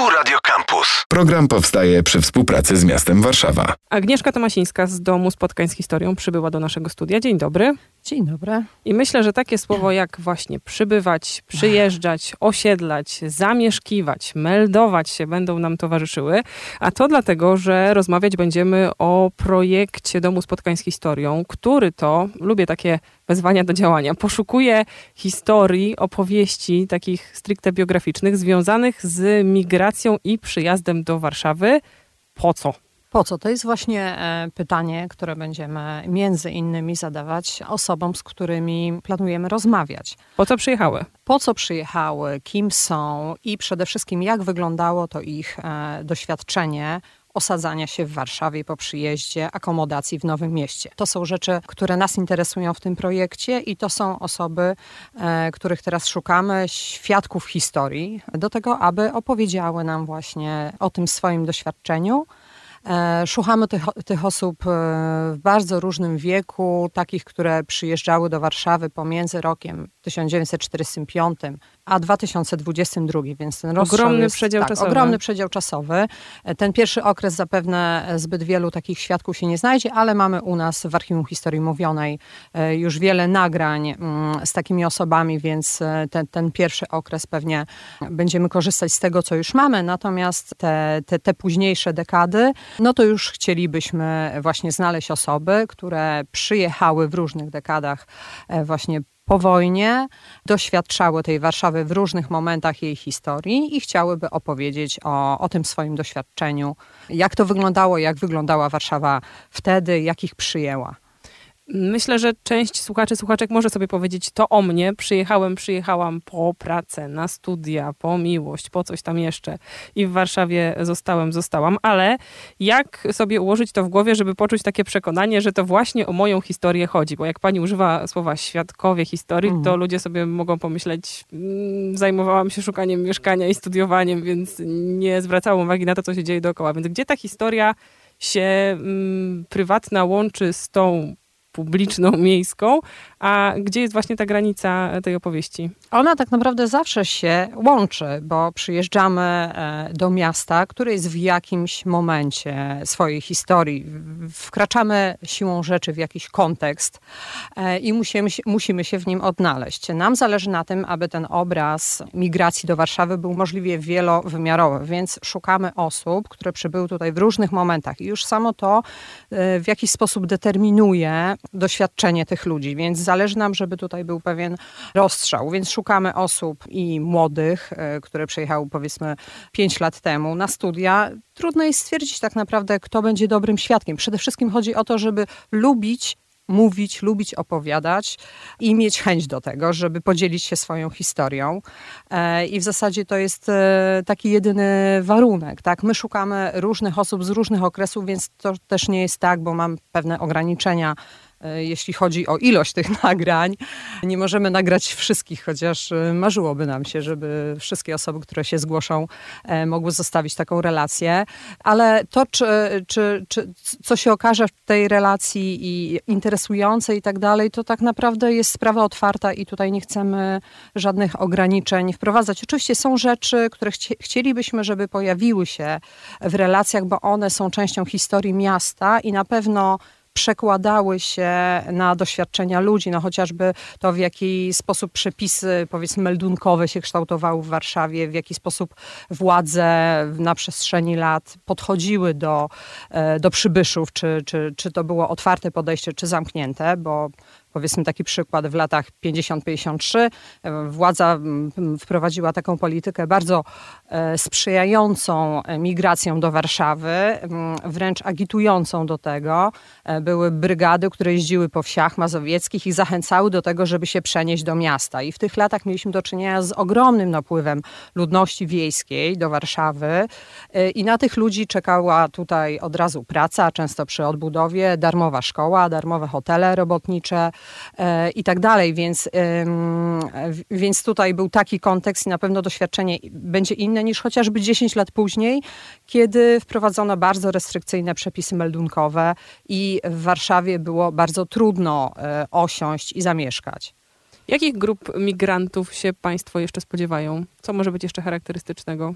Tu Radio Campus. Program powstaje przy współpracy z miastem Warszawa. Agnieszka Tomasińska z Domu Spotkań z Historią przybyła do naszego studia. Dzień dobry. Dzień dobry. I myślę, że takie słowo jak właśnie przybywać, przyjeżdżać, osiedlać, zamieszkiwać, meldować się będą nam towarzyszyły. A to dlatego, że rozmawiać będziemy o projekcie Domu Spotkań z Historią, który to, lubię takie wezwania do działania, poszukuje historii, opowieści takich stricte biograficznych związanych z migracją i przyjazdem do Warszawy. Po co? Po co? To jest właśnie e, pytanie, które będziemy między innymi zadawać osobom, z którymi planujemy rozmawiać. Po co przyjechały? Po co przyjechały, kim są i przede wszystkim jak wyglądało to ich e, doświadczenie osadzania się w Warszawie po przyjeździe, akomodacji w Nowym Mieście. To są rzeczy, które nas interesują w tym projekcie i to są osoby, e, których teraz szukamy, świadków historii, do tego, aby opowiedziały nam właśnie o tym swoim doświadczeniu. E, szukamy tych, tych osób e, w bardzo różnym wieku, takich, które przyjeżdżały do Warszawy pomiędzy rokiem 1945 a 2022, więc ten rozstrzał ogromny jest, przedział tak, czasowy. Ogromny przedział czasowy. Ten pierwszy okres zapewne zbyt wielu takich świadków się nie znajdzie, ale mamy u nas w Archiwum Historii Mówionej e, już wiele nagrań mm, z takimi osobami, więc e, ten, ten pierwszy okres pewnie będziemy korzystać z tego, co już mamy, natomiast te, te, te późniejsze dekady, no to już chcielibyśmy właśnie znaleźć osoby, które przyjechały w różnych dekadach e, właśnie po wojnie, doświadczały tej Warszawy w różnych momentach jej historii i chciałyby opowiedzieć o, o tym swoim doświadczeniu, jak to wyglądało, jak wyglądała Warszawa wtedy, jak ich przyjęła. Myślę, że część słuchaczy, słuchaczek może sobie powiedzieć to o mnie. Przyjechałem, przyjechałam po pracę, na studia, po miłość, po coś tam jeszcze i w Warszawie zostałem, zostałam, ale jak sobie ułożyć to w głowie, żeby poczuć takie przekonanie, że to właśnie o moją historię chodzi? Bo jak pani używa słowa świadkowie historii, to ludzie sobie mogą pomyśleć, mm, zajmowałam się szukaniem mieszkania i studiowaniem, więc nie zwracałam uwagi na to, co się dzieje dookoła. Więc gdzie ta historia się mm, prywatna łączy z tą publiczną, miejską, a gdzie jest właśnie ta granica tej opowieści? Ona tak naprawdę zawsze się łączy, bo przyjeżdżamy e, do miasta, które jest w jakimś momencie swojej historii. Wkraczamy siłą rzeczy w jakiś kontekst e, i musimy, musimy się w nim odnaleźć. Nam zależy na tym, aby ten obraz migracji do Warszawy był możliwie wielowymiarowy, więc szukamy osób, które przybyły tutaj w różnych momentach i już samo to e, w jakiś sposób determinuje doświadczenie tych ludzi, więc zależy nam, żeby tutaj był pewien rozstrzał, więc szukamy osób i młodych, e, które przyjechały powiedzmy 5 lat temu na studia. Trudno jest stwierdzić tak naprawdę, kto będzie dobrym świadkiem. Przede wszystkim chodzi o to, żeby lubić mówić, lubić opowiadać i mieć chęć do tego, żeby podzielić się swoją historią. E, I w zasadzie to jest e, taki jedyny warunek. Tak? My szukamy różnych osób z różnych okresów, więc to też nie jest tak, bo mam pewne ograniczenia jeśli chodzi o ilość tych nagrań. Nie możemy nagrać wszystkich, chociaż e, marzyłoby nam się, żeby wszystkie osoby, które się zgłoszą, e, mogły zostawić taką relację. Ale to, czy, czy, czy, co się okaże w tej relacji i interesujące i tak dalej, to tak naprawdę jest sprawa otwarta i tutaj nie chcemy żadnych ograniczeń wprowadzać. Oczywiście są rzeczy, które chci chcielibyśmy, żeby pojawiły się w relacjach, bo one są częścią historii miasta i na pewno przekładały się na doświadczenia ludzi, no chociażby to w jaki sposób przepisy powiedzmy meldunkowe się kształtowały w Warszawie, w jaki sposób władze na przestrzeni lat podchodziły do, e, do przybyszów, czy, czy, czy to było otwarte podejście, czy zamknięte, bo powiedzmy taki przykład w latach 50-53 władza mm, wprowadziła taką politykę bardzo e, sprzyjającą migracją do Warszawy, wręcz agitującą do tego. E, były brygady, które jeździły po wsiach mazowieckich i zachęcały do tego, żeby się przenieść do miasta. I w tych latach mieliśmy do czynienia z ogromnym napływem ludności wiejskiej do Warszawy e, i na tych ludzi czekała tutaj od razu praca, często przy odbudowie, darmowa szkoła, darmowe hotele robotnicze, E, i tak dalej, więc, więc tutaj był taki kontekst i na pewno doświadczenie będzie inne niż chociażby 10 lat później, kiedy wprowadzono bardzo restrykcyjne przepisy meldunkowe i w Warszawie było bardzo trudno e, osiąść i zamieszkać. Jakich grup migrantów się Państwo jeszcze spodziewają? Co może być jeszcze charakterystycznego?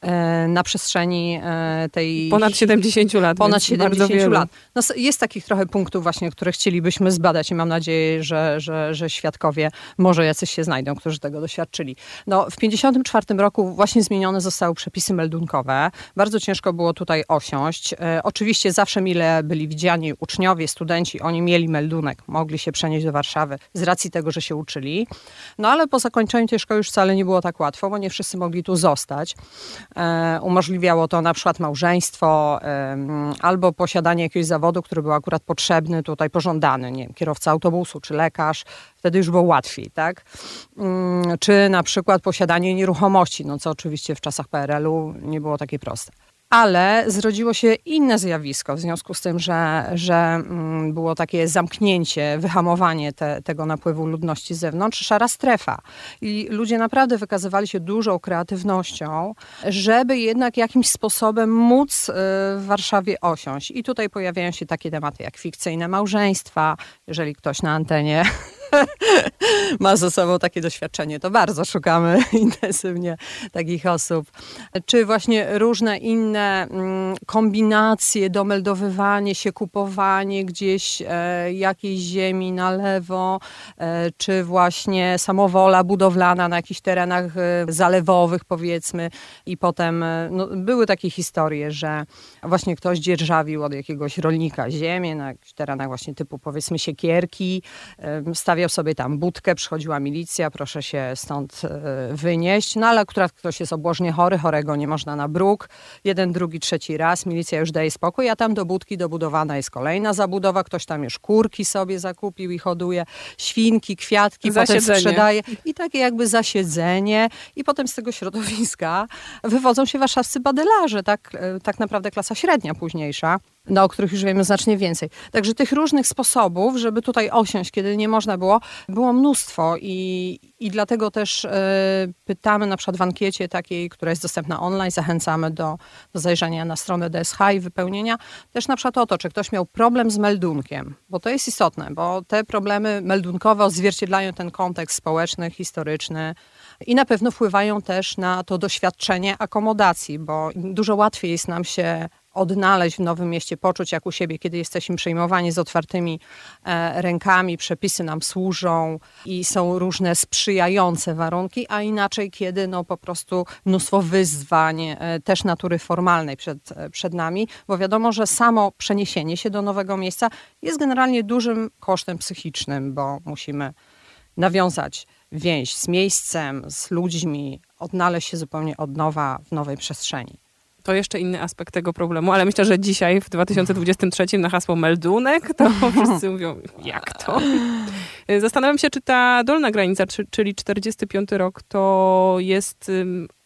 E, na przestrzeni e, tej... Ponad 70 lat. Ponad więc bardzo 70 wielu. lat. No, jest takich trochę punktów właśnie, które chcielibyśmy zbadać i mam nadzieję, że, że, że świadkowie może jacyś się znajdą, którzy tego doświadczyli. No, w 54 roku właśnie zmienione zostały przepisy meldunkowe. Bardzo ciężko było tutaj osiąść. E, oczywiście zawsze mile byli widziani uczniowie, studenci, oni mieli meldunek, mogli się przenieść do Warszawy z racji tego, że się uczyli. No ale po zakończeniu tej szkoły już wcale nie było tak łatwo, bo nie wszyscy mogli tu zostać. E, umożliwiało to na przykład małżeństwo albo posiadanie jakiegoś zawodu, który był akurat potrzebny, tutaj pożądany, nie wiem, kierowca autobusu czy lekarz. Wtedy już było łatwiej, tak? Mm, Czy na przykład posiadanie nieruchomości, no co oczywiście w czasach PRL-u nie było takie proste. Ale zrodziło się inne zjawisko w związku z tym, że, że mm, było takie zamknięcie, wyhamowanie te, tego napływu ludności z zewnątrz, szara strefa. I ludzie naprawdę wykazywali się dużą kreatywnością, żeby jednak jakimś sposobem móc y, w Warszawie osiąść. I tutaj pojawiają się takie tematy jak fikcyjne małżeństwa, jeżeli ktoś na antenie ma ze sobą takie doświadczenie, to bardzo szukamy intensywnie takich osób. Czy właśnie różne inne mm, kombinacje, domeldowywanie się, kupowanie gdzieś e, jakiejś ziemi na lewo, e, czy właśnie samowola budowlana na jakichś terenach e, zalewowych powiedzmy i potem no, były takie historie, że właśnie ktoś dzierżawił od jakiegoś rolnika ziemię na jakichś terenach właśnie typu powiedzmy siekierki, em, stawiał sobie tam budkę, przychodziła milicja, proszę się stąd e, wynieść, no ale akurat ktoś jest obłożnie chory, chorego nie można na bruk, jeden, drugi, trzeci raz, milicja już daje spokój, a tam do budki dobudowana jest kolejna zabudowa, ktoś tam już kurki sobie zakupił i hoduje, świnki, kwiatki, potem Zasiedzenie. sprzedaje. I takie jakby zasiedzenie. I potem z tego środowiska wywodzą się warszawscy badylarze, tak, e, tak naprawdę klasa średnia późniejsza, no, o których już wiemy znacznie więcej. Także tych różnych sposobów, żeby tutaj osiąść, kiedy nie można było, było mnóstwo i, i dlatego też e, pytamy na przykład w ankiecie takiej, która jest dostępna online, zachęcamy do, do zajrzenia na stronę DSH i wypełnienia, też na przykład o to, czy ktoś miał problem z meldunkiem, bo to jest istotne, bo te problemy meldunkowe odzwierciedlają ten kontekst społeczny, historyczny, i na pewno wpływają też na to doświadczenie akomodacji, bo dużo łatwiej jest nam się odnaleźć w nowym mieście, poczuć jak u siebie, kiedy jesteśmy przyjmowani z otwartymi e, rękami, przepisy nam służą i są różne sprzyjające warunki, a inaczej, kiedy no po prostu mnóstwo wyzwań, e, też natury formalnej przed, e, przed nami, bo wiadomo, że samo przeniesienie się do nowego miejsca jest generalnie dużym kosztem psychicznym, bo musimy nawiązać więź z miejscem, z ludźmi, odnaleźć się zupełnie od nowa w nowej przestrzeni. To jeszcze inny aspekt tego problemu, ale myślę, że dzisiaj w 2023 na hasło meldunek to wszyscy mówią, jak to? Zastanawiam się, czy ta dolna granica, czy- czyli 45 rok, to jest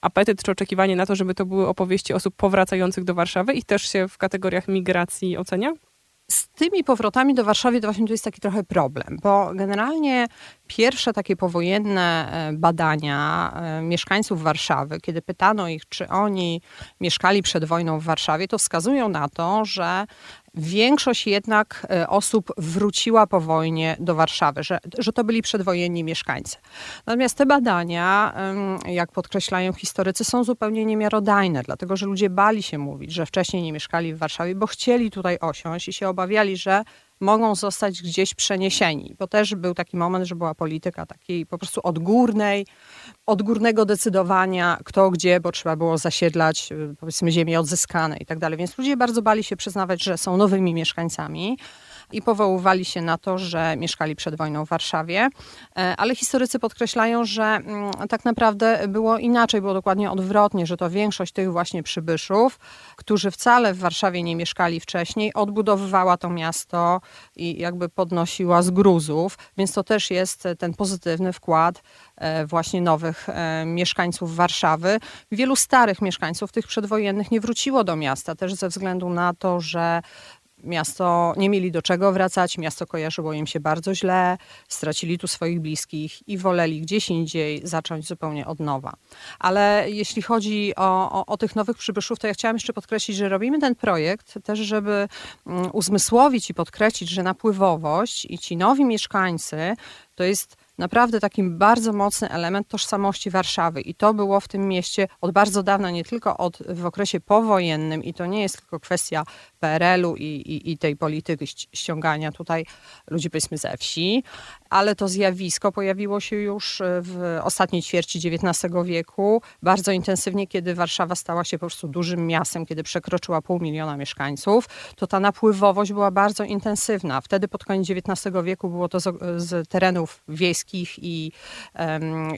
apetyt czy oczekiwanie na to, żeby to były opowieści osób powracających do Warszawy i też się w kategoriach migracji ocenia? Z tymi powrotami do Warszawy to właśnie tu jest taki trochę problem, bo generalnie pierwsze takie powojenne e, badania e, mieszkańców Warszawy, kiedy pytano ich, czy oni mieszkali przed wojną w Warszawie, to wskazują na to, że większość jednak e, osób wróciła po wojnie do Warszawy, że, że to byli przedwojenni mieszkańcy. Natomiast te badania, jak podkreślają historycy, są zupełnie niemiarodajne, dlatego że ludzie bali się mówić, że wcześniej nie mieszkali w Warszawie, bo chcieli tutaj osiąść i się obawiali, że mogą zostać gdzieś przeniesieni. Bo też był taki moment, że była polityka takiej po prostu odgórnej, odgórnego decydowania, kto gdzie, bo trzeba było zasiedlać, y, powiedzmy, ziemie odzyskane i tak dalej. Więc ludzie bardzo bali się przyznawać, że są nowymi mieszkańcami i powoływali się na to, że mieszkali przed wojną w Warszawie. E, Ale historycy podkreślają, że mm, tak naprawdę było inaczej, było dokładnie odwrotnie, że to większość tych właśnie przybyszów, którzy wcale w Warszawie nie mieszkali wcześniej, odbudowywała to miasto i jakby podnosiła z gruzów, więc to też jest ten pozytywny wkład e, właśnie nowych e, mieszkańców Warszawy. Wielu starych mieszkańców, tych przedwojennych, nie wróciło do miasta, też ze względu na to, że miasto nie mieli do czego wracać, miasto kojarzyło im się bardzo źle, stracili tu swoich bliskich i woleli gdzieś indziej zacząć zupełnie od nowa. Ale jeśli chodzi o, o, o tych nowych przybyszów, to ja chciałam jeszcze podkreślić, że robimy ten projekt też, żeby mm, uzmysłowić i podkreślić, że napływowość i ci nowi mieszkańcy to jest naprawdę takim bardzo mocny element tożsamości Warszawy. I to było w tym mieście od bardzo dawna, nie tylko od, w okresie powojennym, i to nie jest tylko kwestia PRL-u i, i, i tej polityki ściągania tutaj ludzi, powiedzmy, ze wsi, ale to zjawisko pojawiło się już w ostatniej ćwierci XIX wieku, bardzo intensywnie, kiedy Warszawa stała się po prostu dużym miastem, kiedy przekroczyła pół miliona mieszkańców, to ta napływowość była bardzo intensywna. Wtedy pod koniec XIX wieku było to z, z terenów wiejskich i,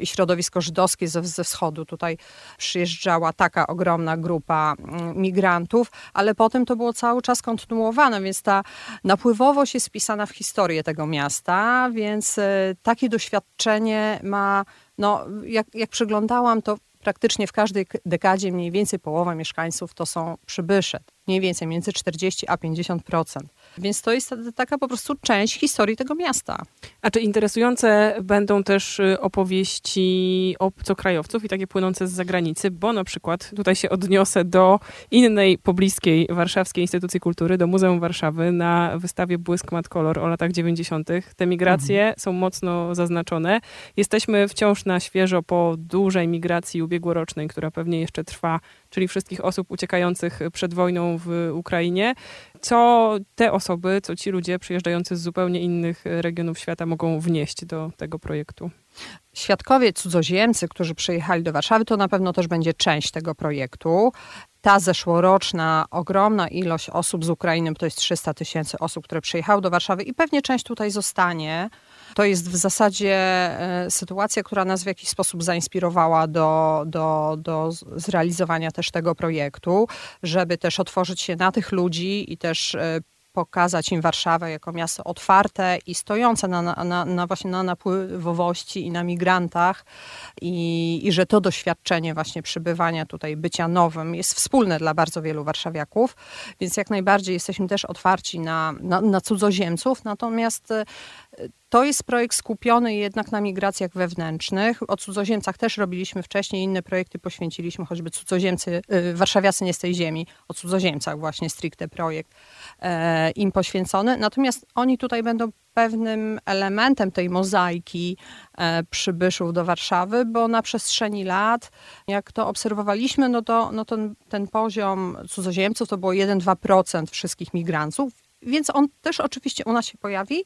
środowisko żydowskie ze, ze wschodu. Tutaj przyjeżdżała taka ogromna grupa um, migrantów, ale potem to było cały czas kontynuowane, więc ta napływowość jest wpisana w historię tego miasta, więc e, takie doświadczenie ma, no, jak, jak przyglądałam, to praktycznie w każdej dekadzie mniej więcej połowa mieszkańców to są przybysze mniej więcej między 40 a 50%. Więc to jest taka po prostu część historii tego miasta. A czy interesujące będą też y, opowieści obcokrajowców i takie płynące z zagranicy, bo na przykład tutaj się odniosę do innej pobliskiej warszawskiej instytucji kultury, do Muzeum Warszawy na wystawie Błysk Mat Kolor o latach 90. Te migracje mhm. są mocno zaznaczone. Jesteśmy wciąż na świeżo po dużej migracji ubiegłorocznej, która pewnie jeszcze trwa czyli wszystkich osób uciekających przed wojną w Ukrainie. Co te osoby, co ci ludzie przyjeżdżający z zupełnie innych regionów świata mogą wnieść do tego projektu? Świadkowie cudzoziemcy, którzy przyjechali do Warszawy, to na pewno też będzie część tego projektu. Ta zeszłoroczna ogromna ilość osób z Ukrainy, to jest 300 tysięcy osób, które przyjechały do Warszawy i pewnie część tutaj zostanie. To jest w zasadzie e, sytuacja, która nas w jakiś sposób zainspirowała do, do, do zrealizowania też tego projektu, żeby też otworzyć się na tych ludzi i też e, pokazać im Warszawę jako miasto otwarte i stojące na, na, na właśnie na napływowości i na migrantach. I, i że to doświadczenie właśnie przybywania tutaj, bycia nowym jest wspólne dla bardzo wielu warszawiaków, więc jak najbardziej jesteśmy też otwarci na, na, na cudzoziemców, natomiast e, to jest projekt skupiony jednak na migracjach wewnętrznych. O cudzoziemcach też robiliśmy wcześniej, inne projekty poświęciliśmy, choćby cudzoziemcy, y, warszawiacy nie z tej ziemi, o cudzoziemcach właśnie stricte projekt e, im poświęcony. Natomiast oni tutaj będą pewnym elementem tej mozaiki e, przybyszów do Warszawy, bo na przestrzeni lat, jak to obserwowaliśmy, no to, no to ten poziom cudzoziemców to było 1-2% wszystkich migrantów więc on też oczywiście u nas się pojawi.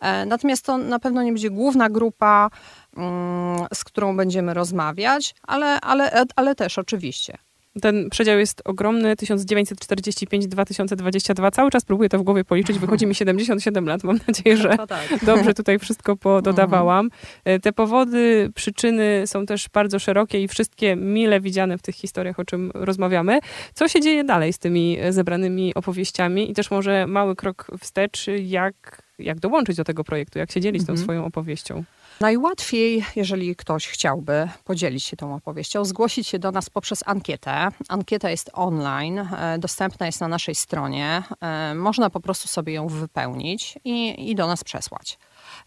E, natomiast to na pewno nie będzie główna grupa, mm, z którą będziemy rozmawiać, ale, ale, ale też oczywiście. Ten przedział jest ogromny, 1945-2022. Cały czas próbuję to w głowie policzyć. Wychodzi mi 77 lat. Mam nadzieję, że tak. dobrze tutaj wszystko pododawałam. E, te powody, przyczyny są też bardzo szerokie i wszystkie mile widziane w tych historiach, o czym rozmawiamy. Co się dzieje dalej z tymi zebranymi opowieściami i też może mały krok wstecz, jak, jak dołączyć do tego projektu, jak się dzielić mhm. tą swoją opowieścią? Najłatwiej, jeżeli ktoś chciałby podzielić się tą opowieścią, zgłosić się do nas poprzez ankietę. Ankieta jest online, e, dostępna jest na naszej stronie. E, można po prostu sobie ją wypełnić i, i do nas przesłać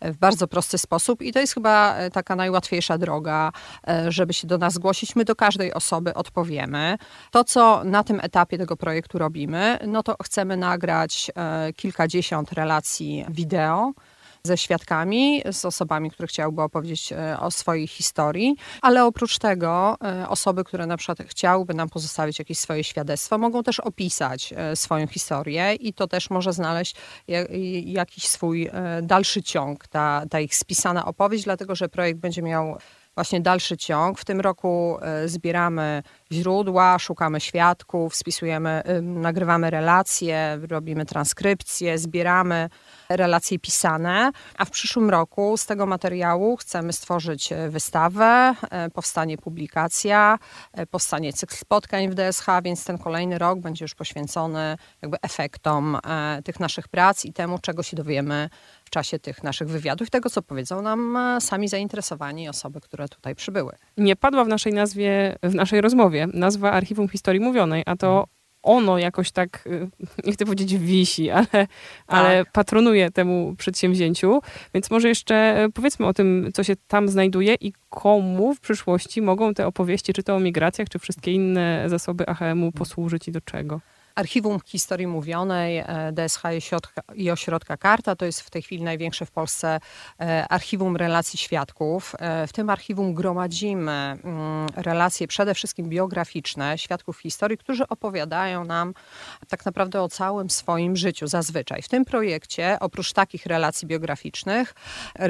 w bardzo prosty sposób i to jest chyba e, taka najłatwiejsza droga, żeby się do nas zgłosić. My do każdej osoby odpowiemy. To, co na tym etapie tego projektu robimy, no to chcemy nagrać kilkadziesiąt relacji wideo ze świadkami, z osobami, które chciałyby opowiedzieć e, o swojej historii, ale oprócz tego e, osoby, które na przykład chciałyby nam pozostawić jakieś swoje świadectwo, mogą też opisać e, swoją historię i to też może znaleźć jakiś swój dalszy ciąg, ta, ta ich spisana opowieść, dlatego że projekt będzie miał właśnie dalszy ciąg. W tym roku zbieramy źródła, szukamy świadków, spisujemy, nagrywamy relacje, robimy transkrypcje, zbieramy relacje pisane, a w przyszłym roku z tego materiału chcemy stworzyć e, wystawę, e, powstanie publikacja, e, powstanie cykl spotkań w DSH, więc ten kolejny rok będzie już poświęcony jakby efektom tych naszych prac i temu, czego się dowiemy w czasie tych naszych wywiadów tego, co powiedzą nam sami zainteresowani osoby, które tutaj przybyły. Nie padła w naszej nazwie, w naszej rozmowie nazwa Archiwum Historii Mówionej, a to ono jakoś tak, y, nie chcę powiedzieć wisi, ale, tak. ale patronuje temu przedsięwzięciu. Więc może jeszcze y, powiedzmy o tym, co się tam znajduje i komu w przyszłości mogą te opowieści, czy to o migracjach, czy wszystkie inne zasoby AHM-u posłużyć i do czego. Archiwum Historii Mówionej DSH i Ośrodka Karta to jest w tej chwili największe w Polsce archiwum relacji świadków. W tym archiwum gromadzimy mm, relacje przede wszystkim biograficzne świadków historii, którzy opowiadają nam tak naprawdę o całym swoim życiu zazwyczaj. W tym projekcie oprócz takich relacji biograficznych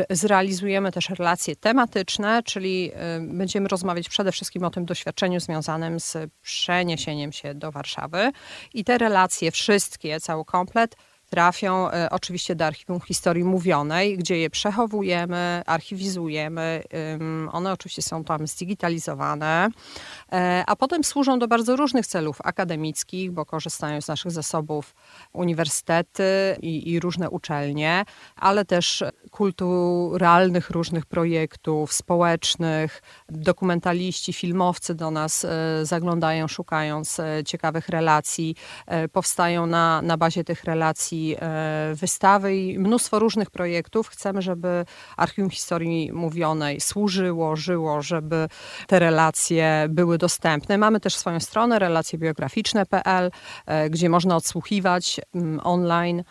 zrealizujemy też relacje tematyczne, czyli będziemy rozmawiać przede wszystkim o tym doświadczeniu związanym z przeniesieniem się do Warszawy i te relacje wszystkie, cały komplet trafią e, oczywiście do Archiwum Historii Mówionej, gdzie je przechowujemy, archiwizujemy. One oczywiście są tam zdigitalizowane, e, a potem służą do bardzo różnych celów akademickich, bo korzystają z naszych zasobów uniwersytety i, i różne uczelnie, ale też kulturalnych różnych projektów, społecznych. Dokumentaliści, filmowcy do nas e, zaglądają, szukając ciekawych relacji. Powstają na, na bazie tych relacji E, wystawy i mnóstwo różnych projektów. Chcemy, żeby Archiwum Historii Mówionej służyło, żyło, żeby te relacje były dostępne. Mamy też swoją stronę relacjebiograficzne.pl, e, gdzie można odsłuchiwać mm, online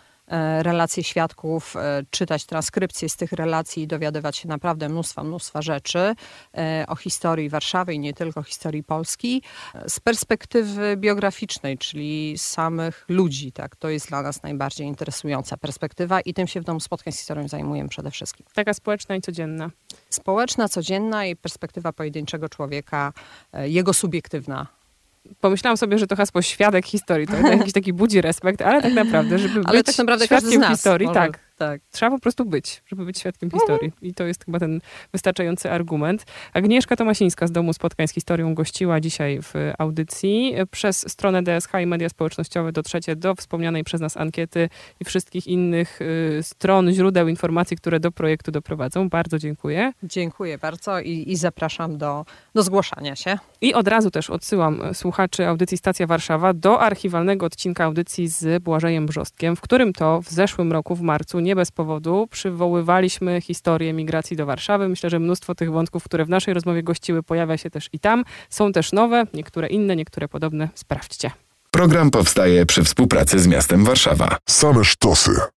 relacje świadków, e, czytać transkrypcje z tych relacji i dowiadywać się naprawdę mnóstwa, mnóstwa rzeczy e, o historii Warszawy i nie tylko historii Polski z perspektywy biograficznej, czyli samych ludzi. Tak? To jest dla nas najbardziej interesująca perspektywa i tym się w Domu Spotkań z Historią zajmujemy przede wszystkim. Taka społeczna i codzienna. Społeczna, codzienna i perspektywa pojedynczego człowieka, jego subiektywna pomyślałam sobie, że to hasło świadek historii to jakiś taki budzi respekt, ale tak naprawdę, żeby ale być tak naprawdę świadkiem historii, może, tak, tak. Trzeba po prostu być, żeby być świadkiem historii. I to jest chyba ten wystarczający argument. Agnieszka Tomasińska z Domu Spotkań z Historią gościła dzisiaj w audycji. Przez stronę DSH i media społecznościowe dotrzecie do wspomnianej przez nas ankiety i wszystkich innych y, stron, źródeł informacji, które do projektu doprowadzą. Bardzo dziękuję. Dziękuję bardzo i, i zapraszam do, do zgłaszania się. I od razu też odsyłam słuchaczy audycji Stacja Warszawa do archiwalnego odcinka audycji z Błażejem Brzostkiem, w którym to w zeszłym roku, w marcu, nie bez powodu przywoływaliśmy historię migracji do Warszawy. Myślę, że mnóstwo tych wątków, które w naszej rozmowie gościły, pojawia się też i tam. Są też nowe, niektóre inne, niektóre podobne. Sprawdźcie. Program powstaje przy współpracy z miastem Warszawa. Same sztosy.